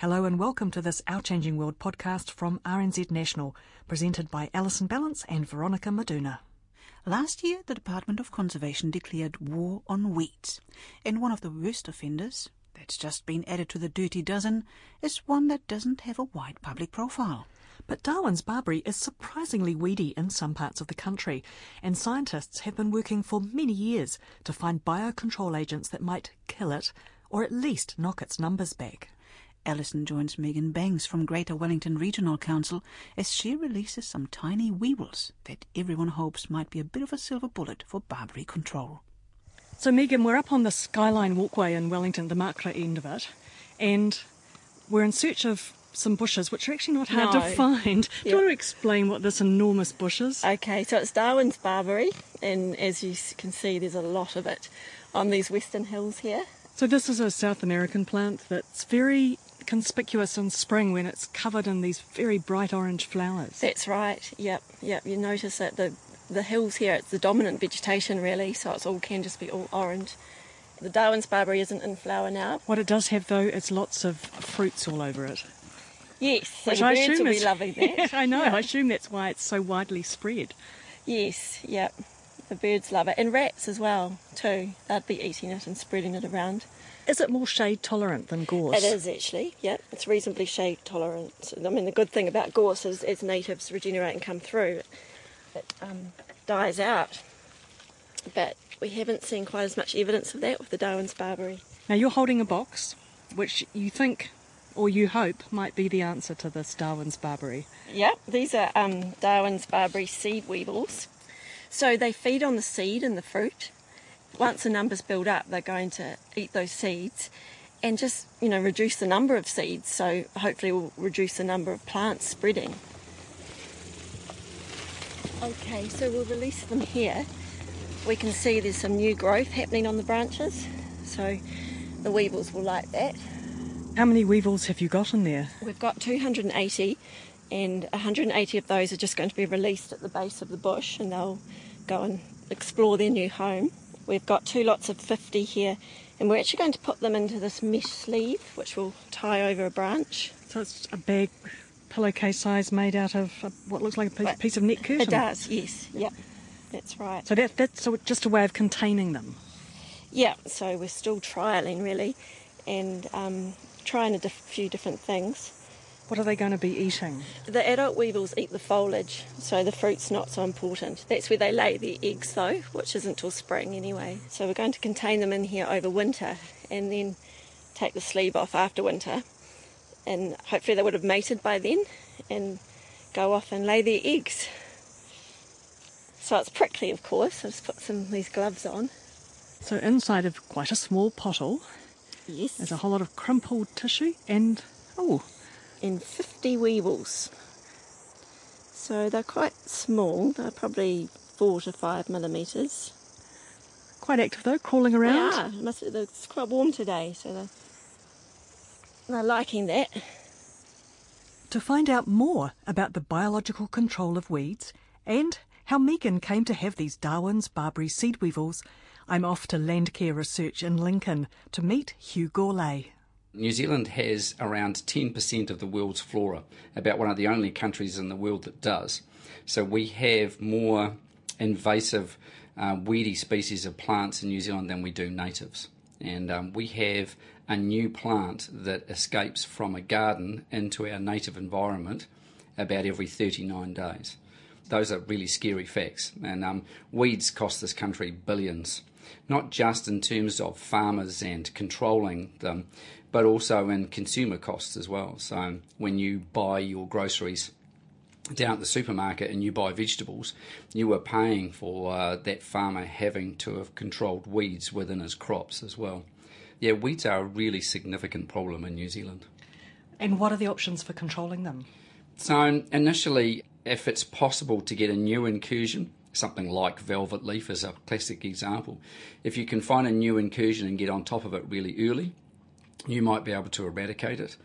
Hello and welcome to this Our Changing World podcast from RNZ National, presented by Alison Ballance and Veronika Meduna. Last year, the Department of Conservation declared war on weeds, and one of the worst offenders, that's just been added to the dirty dozen, is one that doesn't have a wide public profile. But Darwin's barberry is surprisingly weedy in some parts of the country, and scientists have been working for many years to find biocontrol agents that might kill it, or at least knock its numbers back. Alison joins Megan Banks from Greater Wellington Regional Council as she releases some tiny weevils that everyone hopes might be a bit of a silver bullet for barberry control. So, Megan, we're up on the Skyline Walkway in Wellington, the Makara end of it, and we're in search of some bushes which are actually not hard No. to find. Do you want to explain what this enormous bush is? Okay, so it's Darwin's barberry, and as you can see, there's a lot of it on these western hills here. So this is a South American plant that's very conspicuous in spring when it's covered in these very bright orange flowers. That's right. Yep, yep. You notice that the the hills here, it's the dominant vegetation really, so it's all can just be all orange. The Darwin's barberry isn't in flower now. What it does have though is lots of fruits all over it. Yes, so Which the I birds assume will is be loving that. I know, Yeah. I assume that's why it's so widely spread. Yes, yep. The birds love it, and rats as well too. They'd be eating it and spreading it around. Is it more shade tolerant than gorse? It is actually, yeah. It's reasonably shade tolerant. I mean, the good thing about gorse is as natives regenerate and come through, it um, dies out. But we haven't seen quite as much evidence of that with the Darwin's barberry. Now you're holding a box which you think or you hope might be the answer to this Darwin's barberry. Yeah, these are um, Darwin's barberry seed weevils. So they feed on the seed and the fruit. Once the numbers build up, they're going to eat those seeds and just, you know, reduce the number of seeds. So hopefully we'll reduce the number of plants spreading. Okay, so we'll release them here. We can see there's some new growth happening on the branches. So the weevils will like that. How many weevils have you got in there? We've got 280, and 180 of those are just going to be released at the base of the bush, and they'll go and explore their new home. We've got two lots of 50 here, and we're actually going to put them into this mesh sleeve, which will tie over a branch. So it's a big pillowcase size made out of what looks like a piece, Right. piece of net curtain. It does, yes, yep, that's right. So that, that's just a way of containing them. Yeah, so we're still trialing really, and um, trying a diff- few different things. What are they going to be eating? The adult weevils eat the foliage, so the fruit's not so important. That's where they lay their eggs, though, which isn't till spring anyway. So we're going to contain them in here over winter and then take the sleeve off after winter. And hopefully they would have mated by then and go off and lay their eggs. So it's prickly, of course. I've just put some of these gloves on. So inside of quite a small pottle, Yes. there's a whole lot of crumpled tissue and oh, and 50 weevils. So they're quite small, they're probably four to five millimetres. quite active though, crawling around. It Must, it's quite warm today, so they're, they're liking that. To find out more about the biological control of weeds and how Megan came to have these Darwin's Barberry seed weevils, I'm off to Landcare Research in Lincoln to meet Hugh Gourlay. New Zealand has around 10% of the world's flora, about one of the only countries in the world that does. So we have more invasive, uh, weedy species of plants in New Zealand than we do natives. And um, we have a new plant that escapes from a garden into our native environment about every 39 days. Those are really scary facts. And um, weeds cost this country billions, not just in terms of farmers and controlling them, but also in consumer costs as well. So when you buy your groceries down at the supermarket and you buy vegetables, you are paying for uh, that farmer having to have controlled weeds within his crops as well. Yeah, weeds are a really significant problem in New Zealand. And what are the options for controlling them? So, initially, if it's possible to get a new incursion, something like velvet leaf is a classic example, if you can find a new incursion and get on top of it really early, you might be able to eradicate it.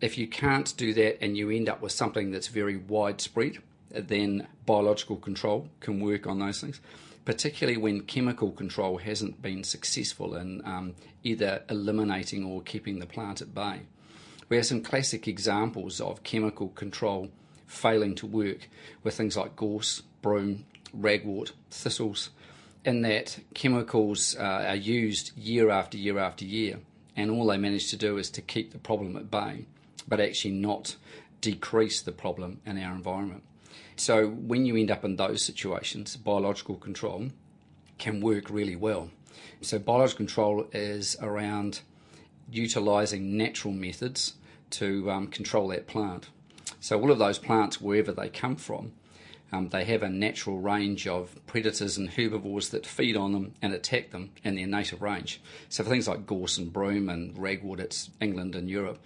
If you can't do that and you end up with something that's very widespread, then biological control can work on those things, particularly when chemical control hasn't been successful in um, either eliminating or keeping the plant at bay. We have some classic examples of chemical control failing to work with things like gorse, broom, ragwort, thistles, in that chemicals uh, are used year after year after year, and all they manage to do is to keep the problem at bay, but actually not decrease the problem in our environment. So when you end up in those situations, biological control can work really well. So biological control is around utilising natural methods to um, control that plant. So all of those plants, wherever they come from, um, they have a natural range of predators and herbivores that feed on them and attack them in their native range. So for things like gorse and broom and ragwort, it's England and Europe.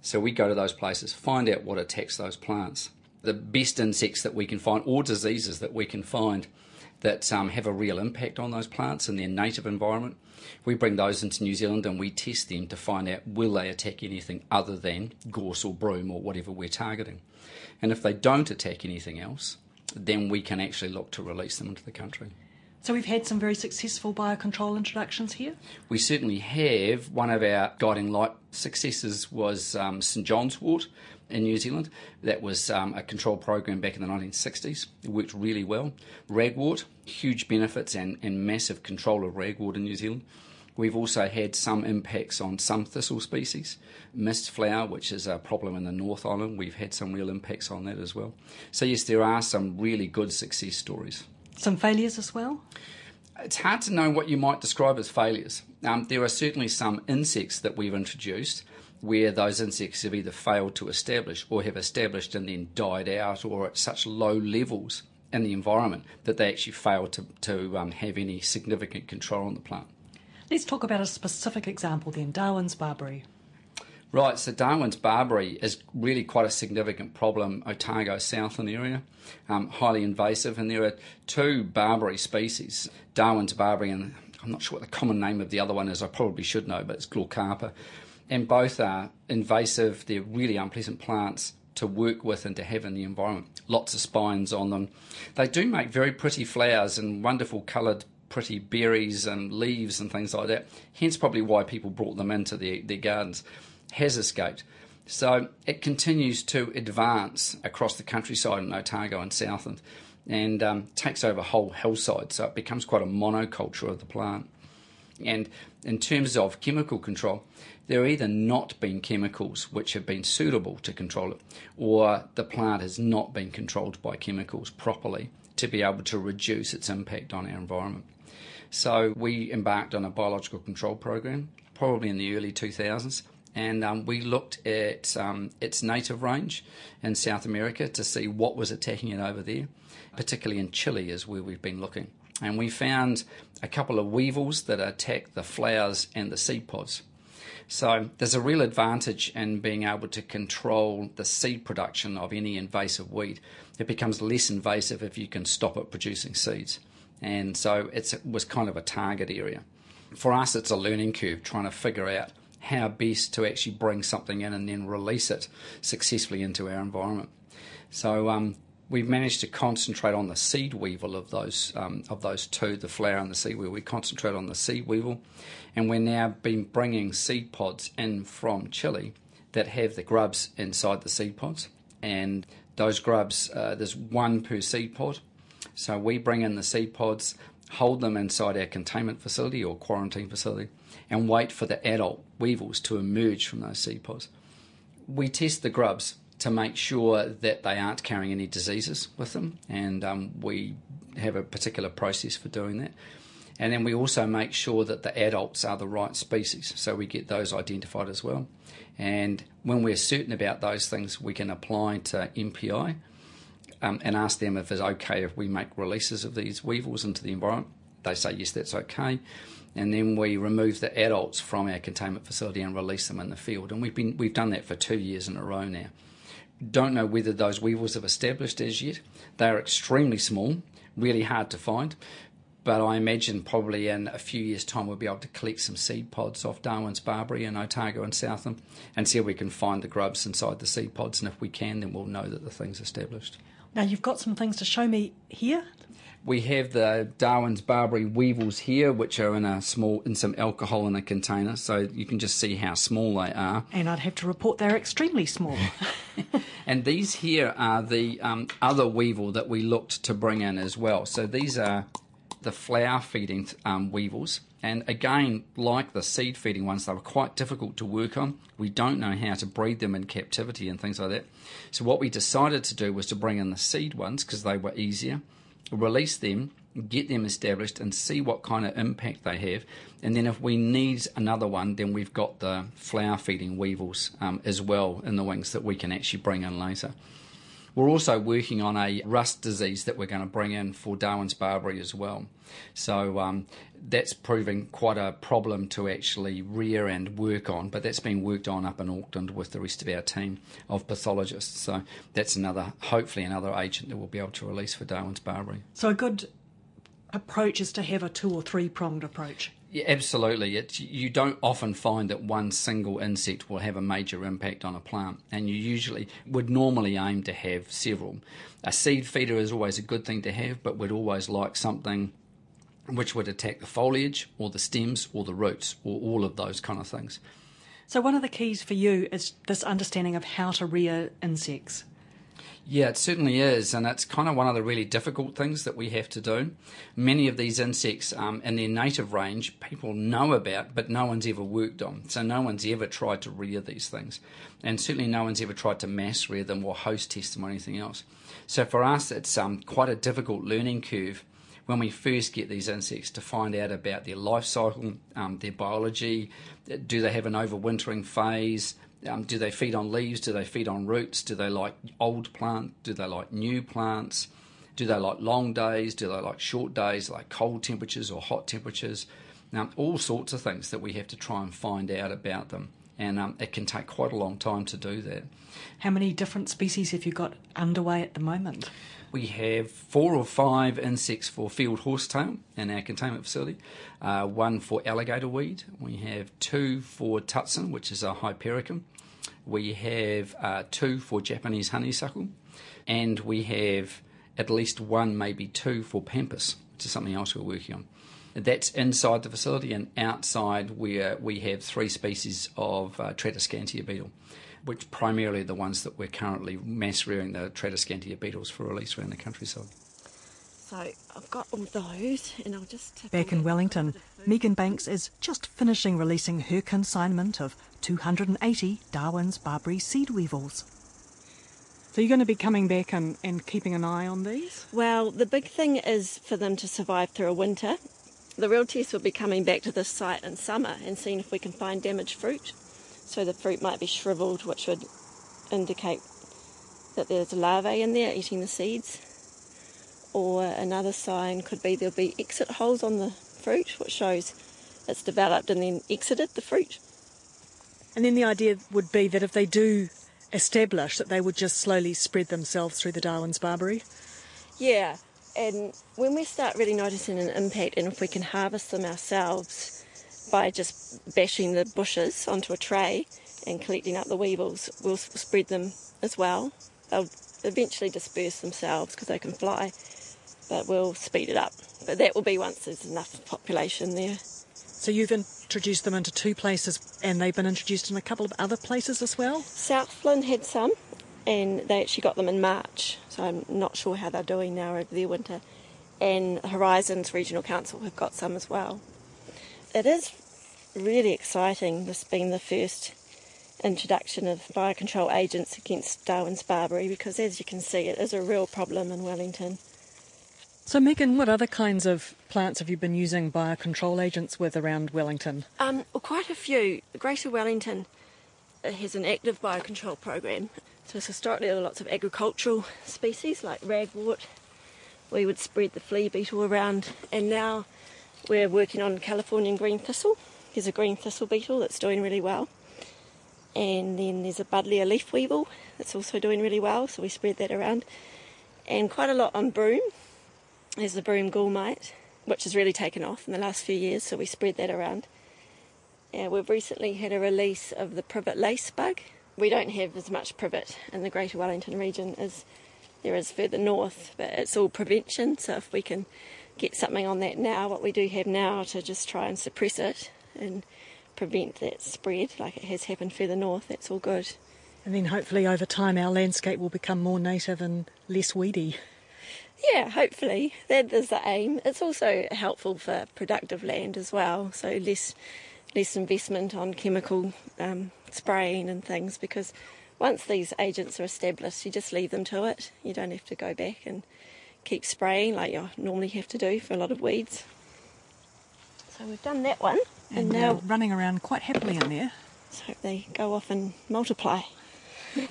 So we go to those places, find out what attacks those plants. The best insects that we can find, or diseases that we can find that um, have a real impact on those plants in their native environment, we bring those into New Zealand and we test them to find out will they attack anything other than gorse or broom or whatever we're targeting. And if they don't attack anything else, then we can actually look to release them into the country. So we've had some very successful biocontrol introductions here. We certainly have. One of our guiding light successes was um, St John's wort in New Zealand. That was um, a control program back in the 1960s. It worked really well. Ragwort, huge benefits and, and massive control of ragwort in New Zealand. We've also had some impacts on some thistle species. Mist flower, which is a problem in the North Island, we've had some real impacts on that as well. So, yes, there are some really good success stories. Some failures as well? It's hard to know what you might describe as failures. Um, there are certainly some insects that we've introduced where those insects have either failed to establish or have established and then died out or at such low levels in the environment that they actually fail to, to um, have any significant control on the plant. Let's talk about a specific example then Darwin's barberry. Right, so Darwin's barberry is really quite a significant problem, Otago Southland area, um, highly invasive, and there are two barberry species, Darwin's barberry and I'm not sure what the common name of the other one is, I probably should know, but it's Glaucocarpa. And both are invasive, they're really unpleasant plants to work with and to have in the environment. Lots of spines on them. They do make very pretty flowers and wonderful coloured pretty berries and leaves and things like that. Hence, probably why people brought them into their, their gardens has escaped. So it continues to advance across the countryside in Otago and Southland and um, takes over whole hillsides. So it becomes quite a monoculture of the plant. And in terms of chemical control, there are either not been chemicals which have been suitable to control it, or the plant has not been controlled by chemicals properly to be able to reduce its impact on our environment. So we embarked on a biological control program, probably in the early 2000s, and um, we looked at um, its native range in South America to see what was attacking it over there, particularly in Chile is where we've been looking. And we found a couple of weevils that attack the flowers and the seed pods. So there's a real advantage in being able to control the seed production of any invasive weed. It becomes less invasive if you can stop it producing seeds. And so it was kind of a target area. For us, it's a learning curve trying to figure out how best to actually bring something in and then release it successfully into our environment. So um, we've managed to concentrate on the seed weevil of those um, of those two, the flower and the seed weevil. We concentrate on the seed weevil, and we're now been bringing seed pods in from Chile that have the grubs inside the seed pods, and those grubs uh, there's one per seed pod. So we bring in the seed pods, hold them inside our containment facility or quarantine facility and wait for the adult weevils to emerge from those seed pods. We test the grubs to make sure that they aren't carrying any diseases with them, and um, we have a particular process for doing that. And then we also make sure that the adults are the right species, so we get those identified as well. And when we're certain about those things, we can apply to MPI um, and ask them if it's okay if we make releases of these weevils into the environment they say yes, that's okay. And then we remove the adults from our containment facility and release them in the field. And we've been we've done that for two years in a row now. Don't know whether those weevils have established as yet. They are extremely small, really hard to find. But I imagine probably in a few years' time we'll be able to collect some seed pods off Darwin's Barberry and Otago and Southland and see if we can find the grubs inside the seed pods. And if we can, then we'll know that the thing's established. Now, you've got some things to show me here. We have the Darwin's Barberry weevils here, which are in a small, in some alcohol in a container, so you can just see how small they are. And I'd have to report they're extremely small. and these here are the um, other weevil that we looked to bring in as well. So these are the flower feeding um, weevils. And again, like the seed feeding ones, they were quite difficult to work on. We don't know how to breed them in captivity and things like that. So, what we decided to do was to bring in the seed ones because they were easier release them, get them established, and see what kind of impact they have. And then if we need another one, then we've got the flower feeding weevils um, as well in the wings that we can actually bring in later. We're also working on a rust disease that we're going to bring in for Darwin's barberry as well. So um, that's proving quite a problem to actually rear and work on, but that's being worked on up in Auckland with the rest of our team of pathologists. So that's another, hopefully, another agent that we'll be able to release for Darwin's barberry. So a good approach is to have a two or three pronged approach. Yeah, absolutely. It, you don't often find that one single insect will have a major impact on a plant, and you usually would normally aim to have several. A seed feeder is always a good thing to have, but we'd always like something which would attack the foliage or the stems or the roots or all of those kind of things. So, one of the keys for you is this understanding of how to rear insects. Yeah, it certainly is, and it's kind of one of the really difficult things that we have to do. Many of these insects um, in their native range, people know about, but no one's ever worked on. So no one's ever tried to rear these things, and certainly no one's ever tried to mass rear them or host test them or anything else. So for us, it's um, quite a difficult learning curve when we first get these insects to find out about their life cycle, um, their biology. Do they have an overwintering phase? Um, do they feed on leaves? Do they feed on roots? Do they like old plants? Do they like new plants? Do they like long days? Do they like short days, like cold temperatures or hot temperatures? Now, all sorts of things that we have to try and find out about them. And um, it can take quite a long time to do that. How many different species have you got underway at the moment? We have four or five insects for field horsetail in our containment facility, uh, one for alligator weed, we have two for tutsin, which is a hypericum, we have uh, two for Japanese honeysuckle, and we have at least one, maybe two for pampas, which is something else we're working on. That's inside the facility, and outside we, we have three species of uh, beetle which primarily are the ones that we're currently mass rearing the Tradescantia beetles for release around the countryside. So I've got all those, and I'll just back in Wellington. Megan Banks is just finishing releasing her consignment of 280 Darwin's Barberry seed weevils. So you're going to be coming back and, and keeping an eye on these? Well, the big thing is for them to survive through a winter. The real test will be coming back to this site in summer and seeing if we can find damaged fruit. So the fruit might be shriveled, which would indicate that there's larvae in there eating the seeds. Or another sign could be there'll be exit holes on the fruit, which shows it's developed and then exited the fruit. And then the idea would be that if they do establish, that they would just slowly spread themselves through the Darwin's barberry. Yeah, and when we start really noticing an impact, and if we can harvest them ourselves, by just bashing the bushes onto a tray and collecting up the weevils, we'll spread them as well. They'll eventually disperse themselves because they can fly, but we'll speed it up. But that will be once there's enough population there. So you've introduced them into two places and they've been introduced in a couple of other places as well? Southland had some and they actually got them in March, so I'm not sure how they're doing now over their winter. And Horizons Regional Council have got some as well it is really exciting, this being the first introduction of biocontrol agents against Darwin's barberry, because as you can see, it is a real problem in Wellington. So, Megan, what other kinds of plants have you been using biocontrol agents with around Wellington? Um, well, quite a few. Greater Wellington has an active biocontrol program. So, historically, there were lots of agricultural species like ragwort. We would spread the flea beetle around, and now we're working on Californian green thistle. There's a green thistle beetle that's doing really well. And then there's a Buddleia leaf weevil that's also doing really well, so we spread that around. And quite a lot on broom. There's the broom gall mite, which has really taken off in the last few years, so we spread that around. Yeah, we've recently had a release of the privet lace bug. We don't have as much privet in the Greater Wellington region as there is further north, but it's all prevention. So if we can get something on that now, what we do have now, to just try and suppress it and prevent that spread, like it has happened further north, that's all good. And then hopefully over time our landscape will become more native and less weedy. Yeah, hopefully. That is the aim. It's also helpful for productive land as well, so less less investment on chemical um, spraying and things because once these agents are established, you just leave them to it. You don't have to go back and keep spraying like you normally have to do for a lot of weeds. So we've done that one, And, and, now now running around quite happily in there. let's hope they go off and multiply.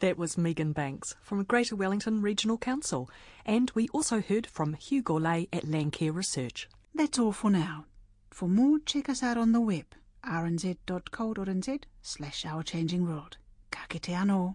That was Megan Banks from Greater Wellington Regional Council. And we also heard from Hugh Gourlay at Landcare Research. That's all for now. For more, check us out on the web, rnz.co.nz slash our changing world. Ka kite anō.